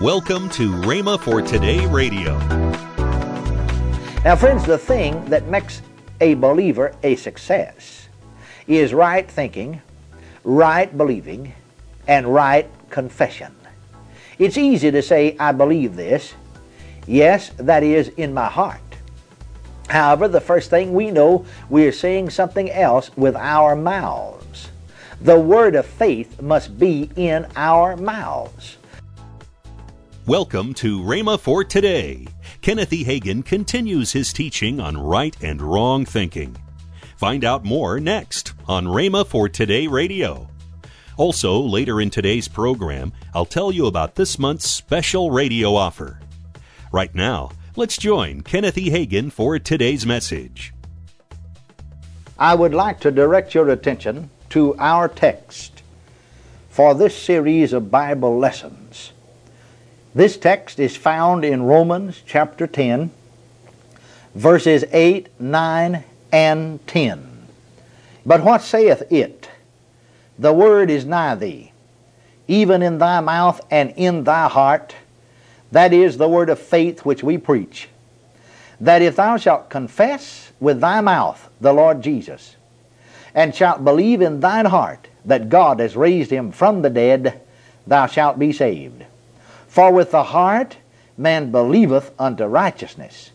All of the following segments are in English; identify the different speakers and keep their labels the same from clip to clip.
Speaker 1: Welcome to Rhema for Today Radio.
Speaker 2: Now, friends, the thing that makes a believer a success is right thinking, right believing, and right confession. It's easy to say, I believe this. Yes, that is in my heart. However, the first thing we know, we are saying something else with our mouths. The word of faith must be in our mouths.
Speaker 1: Welcome to Rhema for Today. Kenneth E. Hagin continues his teaching on right and wrong thinking. Find out more next on Rhema for Today Radio. Also, later in today's program, I'll tell you about this month's special radio offer. Right now, let's join Kenneth E. Hagin for today's message.
Speaker 2: I would like to direct your attention to our text for this series of Bible lessons. This text is found in Romans chapter 10, verses 8, 9, and 10. But what saith it? The word is nigh thee, even in thy mouth and in thy heart. That is the word of faith which we preach. That if thou shalt confess with thy mouth the Lord Jesus, and shalt believe in thine heart that God has raised him from the dead, thou shalt be saved. For with the heart man believeth unto righteousness,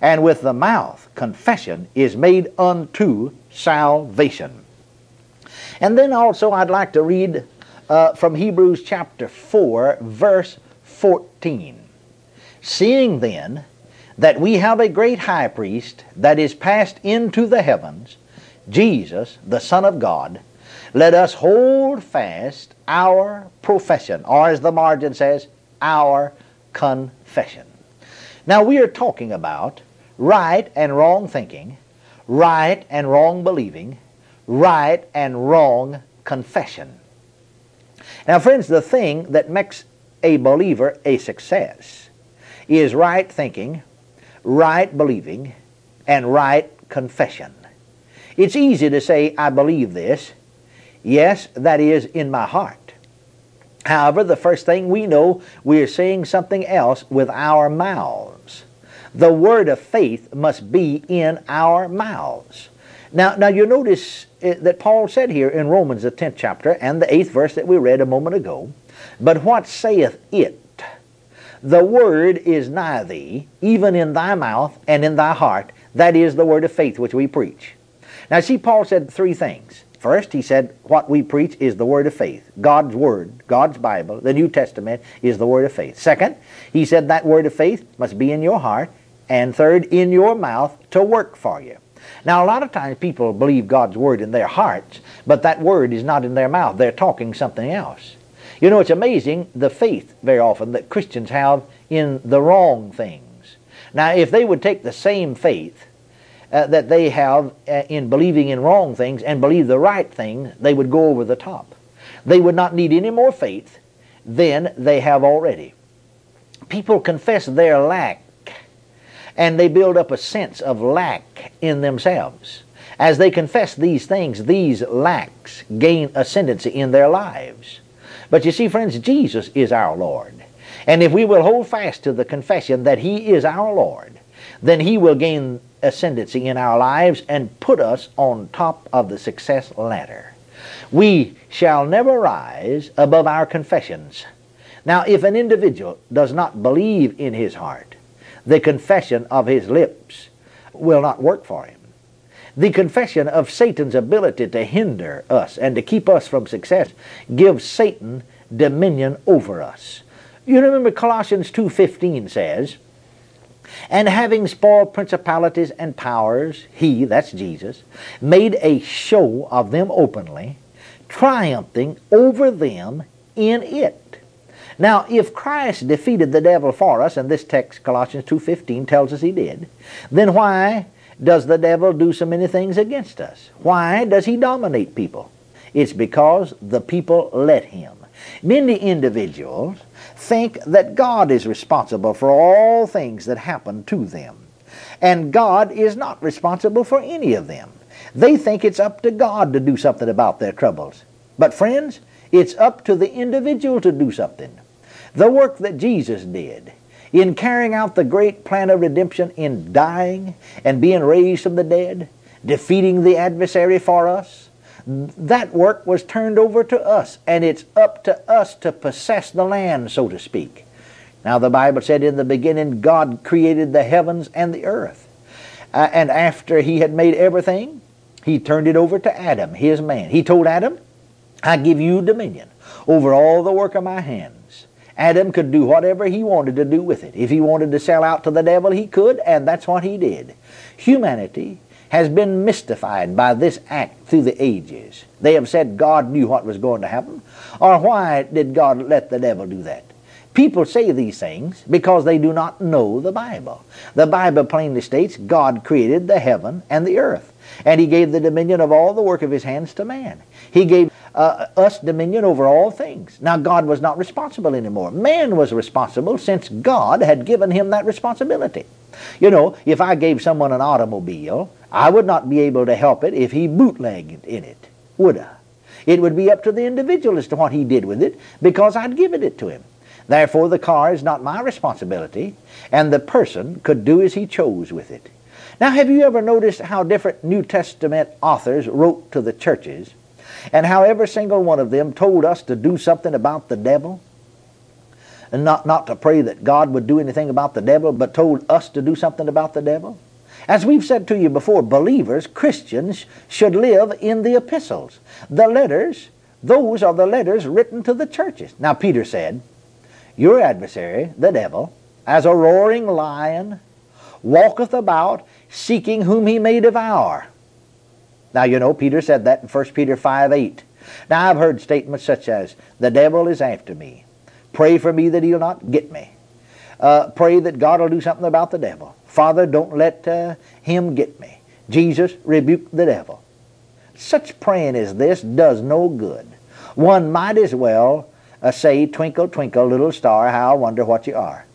Speaker 2: and with the mouth confession is made unto salvation. And then also I'd like to read uh, from Hebrews chapter 4, verse 14. Seeing then that we have a great high priest that is passed into the heavens, Jesus, the Son of God, let us hold fast our profession, or as the margin says, our confession. Now, we are talking about right and wrong thinking, right and wrong believing, right and wrong confession. Now, friends, the thing that makes a believer a success is right thinking, right believing, and right confession. It's easy to say, I believe this. Yes, that is in my heart. However, the first thing we know, we are saying something else with our mouths. The word of faith must be in our mouths. Now, now you notice eh, that Paul said here in Romans, the 10th chapter, and the 8th verse that we read a moment ago, But what saith it? The word is nigh thee, even in thy mouth and in thy heart. That is the word of faith which we preach. Now, see, Paul said three things. First, he said, what we preach is the word of faith. God's word, God's Bible, the New Testament is the word of faith. Second, he said that word of faith must be in your heart. And third, in your mouth to work for you. Now, a lot of times people believe God's word in their hearts, but that word is not in their mouth. They're talking something else. You know, it's amazing the faith very often that Christians have in the wrong things. Now, if they would take the same faith uh, that they have uh, in believing in wrong things and believe the right thing, they would go over the top. They would not need any more faith than they have already. People confess their lack and they build up a sense of lack in themselves. As they confess these things, these lacks gain ascendancy in their lives. But you see, friends, Jesus is our Lord. And if we will hold fast to the confession that He is our Lord, then He will gain ascendancy in our lives and put us on top of the success ladder. We shall never rise above our confessions. Now, if an individual does not believe in his heart, the confession of his lips will not work for him. The confession of Satan's ability to hinder us and to keep us from success gives Satan dominion over us. You remember Colossians 2:15 says, and having spoiled principalities and powers, he, that's Jesus, made a show of them openly, triumphing over them in it. Now, if Christ defeated the devil for us, and this text, Colossians 2.15, tells us he did, then why does the devil do so many things against us? Why does he dominate people? It's because the people let him. Many individuals think that God is responsible for all things that happen to them. And God is not responsible for any of them. They think it's up to God to do something about their troubles. But friends, it's up to the individual to do something. The work that Jesus did in carrying out the great plan of redemption in dying and being raised from the dead, defeating the adversary for us, that work was turned over to us, and it's up to us to possess the land, so to speak. Now, the Bible said in the beginning, God created the heavens and the earth. Uh, and after he had made everything, he turned it over to Adam, his man. He told Adam, I give you dominion over all the work of my hands. Adam could do whatever he wanted to do with it. If he wanted to sell out to the devil, he could, and that's what he did. Humanity has been mystified by this act through the ages. They have said God knew what was going to happen, or why did God let the devil do that? People say these things because they do not know the Bible. The Bible plainly states God created the heaven and the earth, and He gave the dominion of all the work of His hands to man. He gave uh, us dominion over all things. Now, God was not responsible anymore. Man was responsible since God had given him that responsibility. You know, if I gave someone an automobile, I would not be able to help it if he bootlegged in it, would I? It would be up to the individual as to what he did with it because I'd given it to him. Therefore, the car is not my responsibility, and the person could do as he chose with it. Now, have you ever noticed how different New Testament authors wrote to the churches, and how every single one of them told us to do something about the devil? And not, not to pray that God would do anything about the devil, but told us to do something about the devil? As we've said to you before, believers, Christians, should live in the epistles. The letters, those are the letters written to the churches. Now, Peter said, your adversary, the devil, as a roaring lion, walketh about, seeking whom he may devour. Now, you know, Peter said that in 1 Peter 5 8. Now, I've heard statements such as, The devil is after me. Pray for me that he'll not get me. Uh, pray that God will do something about the devil. Father, don't let uh, him get me. Jesus, rebuke the devil. Such praying as this does no good. One might as well uh, say, Twinkle, twinkle, little star, how I wonder what you are.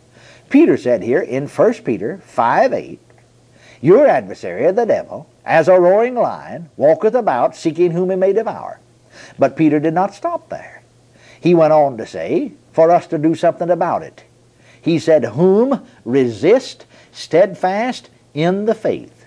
Speaker 2: Peter said here in 1 Peter 5 8, Your adversary, the devil, as a roaring lion, walketh about, seeking whom he may devour. But Peter did not stop there. He went on to say, for us to do something about it. He said, Whom resist steadfast in the faith.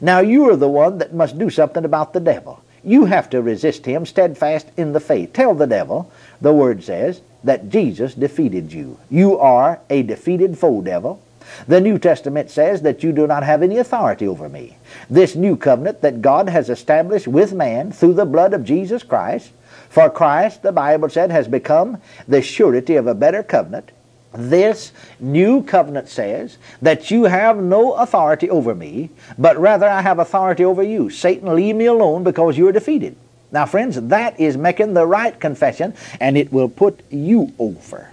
Speaker 2: Now you are the one that must do something about the devil. You have to resist him steadfast in the faith. Tell the devil, the word says, that Jesus defeated you. You are a defeated foe, devil. The New Testament says that you do not have any authority over me. This new covenant that God has established with man through the blood of Jesus Christ, for Christ, the Bible said, has become the surety of a better covenant. This new covenant says that you have no authority over me, but rather I have authority over you. Satan, leave me alone because you are defeated. Now, friends, that is making the right confession, and it will put you over.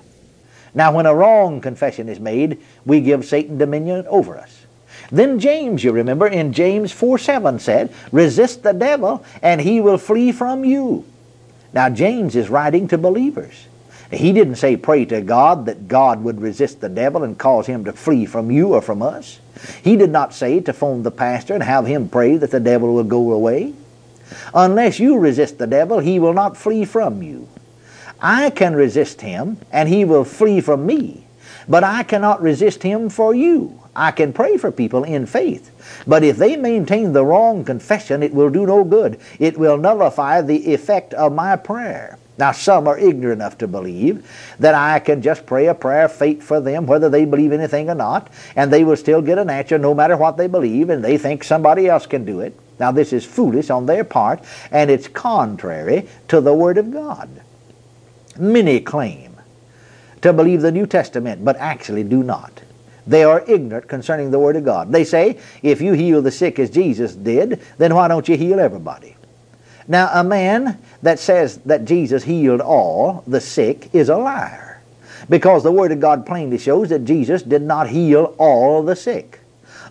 Speaker 2: Now, when a wrong confession is made, we give Satan dominion over us. Then James, you remember, in James 4 7 said, Resist the devil, and he will flee from you. Now, James is writing to believers. He didn't say pray to God that God would resist the devil and cause him to flee from you or from us. He did not say to phone the pastor and have him pray that the devil will go away. Unless you resist the devil, he will not flee from you. I can resist him, and he will flee from me. But I cannot resist him for you. I can pray for people in faith. But if they maintain the wrong confession, it will do no good. It will nullify the effect of my prayer. Now, some are ignorant enough to believe that I can just pray a prayer of faith for them, whether they believe anything or not, and they will still get an answer no matter what they believe, and they think somebody else can do it. Now, this is foolish on their part, and it's contrary to the Word of God. Many claim to believe the New Testament, but actually do not. They are ignorant concerning the Word of God. They say, if you heal the sick as Jesus did, then why don't you heal everybody? Now, a man that says that Jesus healed all the sick is a liar, because the Word of God plainly shows that Jesus did not heal all the sick.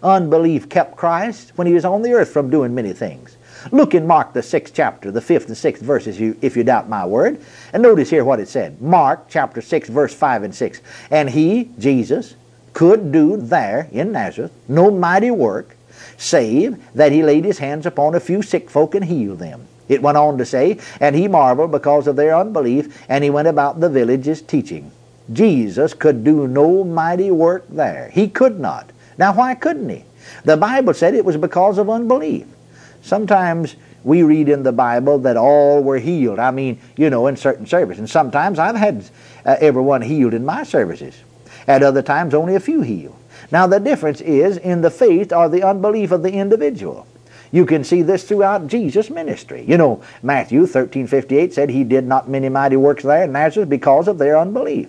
Speaker 2: Unbelief kept Christ when he was on the earth from doing many things. Look in Mark, the sixth chapter, the fifth and sixth verses, if you doubt my word. And notice here what it said. Mark chapter 6, verse 5 and 6. And he, Jesus, could do there in Nazareth no mighty work, save that he laid his hands upon a few sick folk and healed them. It went on to say, And he marveled because of their unbelief, and he went about the villages teaching. Jesus could do no mighty work there. He could not. Now, why couldn't he? The Bible said it was because of unbelief. Sometimes we read in the Bible that all were healed. I mean, you know, in certain services. And sometimes I've had uh, everyone healed in my services. At other times, only a few healed. Now, the difference is in the faith or the unbelief of the individual. You can see this throughout Jesus' ministry. You know, Matthew 13 58 said he did not many mighty works there in Nazareth because of their unbelief.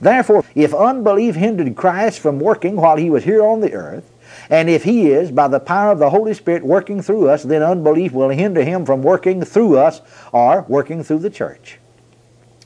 Speaker 2: Therefore, if unbelief hindered Christ from working while he was here on the earth, and if he is, by the power of the Holy Spirit, working through us, then unbelief will hinder him from working through us or working through the church.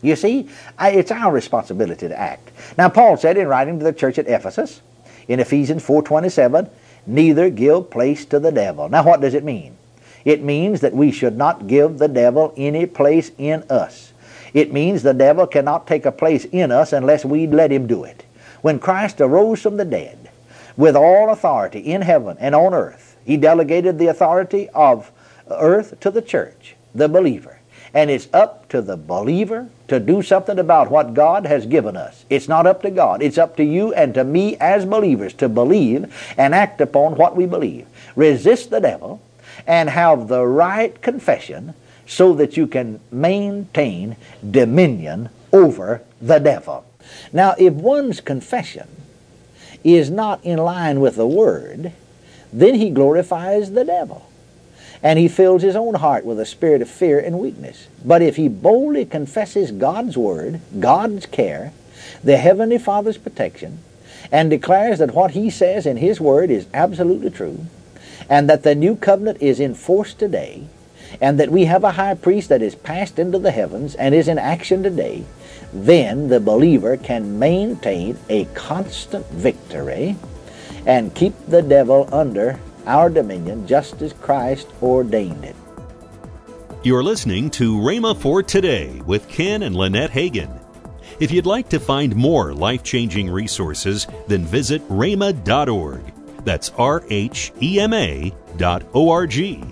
Speaker 2: You see, it's our responsibility to act. Now, Paul said in writing to the church at Ephesus, in Ephesians 4.27, neither give place to the devil. Now, what does it mean? It means that we should not give the devil any place in us. It means the devil cannot take a place in us unless we let him do it. When Christ arose from the dead, with all authority in heaven and on earth, he delegated the authority of earth to the church, the believer. And it's up to the believer to do something about what God has given us. It's not up to God. It's up to you and to me as believers to believe and act upon what we believe. Resist the devil and have the right confession so that you can maintain dominion over the devil. Now, if one's confession is not in line with the Word, then he glorifies the devil. And he fills his own heart with a spirit of fear and weakness. But if he boldly confesses God's Word, God's care, the Heavenly Father's protection, and declares that what he says in his Word is absolutely true, and that the new covenant is in force today, and that we have a high priest that is passed into the heavens and is in action today, then the believer can maintain a constant victory and keep the devil under our dominion just as Christ ordained it.
Speaker 1: You're listening to Rhema for Today with Ken and Lynette Hagin. If you'd like to find more life changing resources, then visit rhema.org. That's R H E M A dot O R G.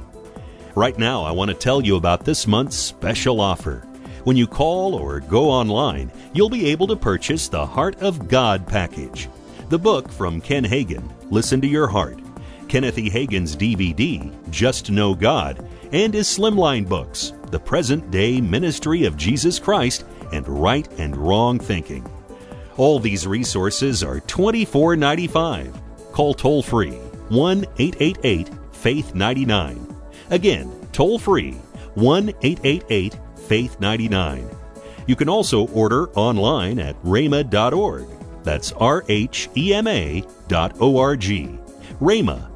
Speaker 1: Right now, I want to tell you about this month's special offer. When you call or go online, you'll be able to purchase the Heart of God package, the book from Ken Hagin, Listen to Your Heart, Kenneth E. Hagin's DVD, Just Know God, and his Slimline books, The Present Day Ministry of Jesus Christ and Right and Wrong Thinking. All these resources are $24.95. Call toll free 1 888 Faith 99 Again, toll free 1 888 Faith 99. You can also order online at rhema.org. That's R H E M A dot O R G. rhema.org.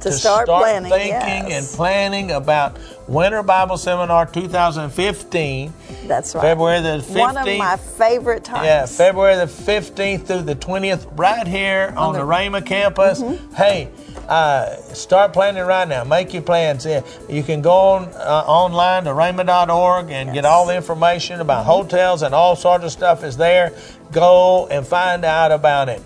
Speaker 3: to, to start, start, planning,
Speaker 4: thinking
Speaker 3: yes.
Speaker 4: and planning about Winter Bible Seminar 2015.
Speaker 3: That's right.
Speaker 4: February the 15th.
Speaker 3: One of my favorite times.
Speaker 4: Yeah, February the 15th through the 20th, right here on, on the, the Rhema campus. Mm-hmm. Hey, uh, start planning right now. Make your plans. You can go on uh, online to rhema.org and yes. get all the information about mm-hmm. hotels and all sorts of stuff is there. Go and find out about it.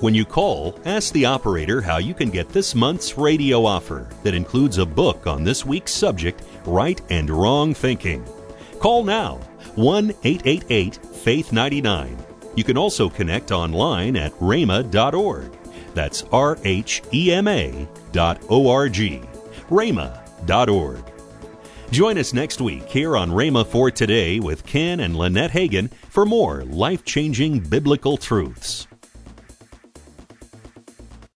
Speaker 1: When you call, ask the operator how you can get this month's radio offer that includes a book on this week's subject, Right and Wrong Thinking. Call now 1 888 Faith 99. You can also connect online at rhema.org. That's R H E M A dot O R G. dot org. Join us next week here on Rhema for Today with Ken and Lynette Hagin for more life changing biblical truths.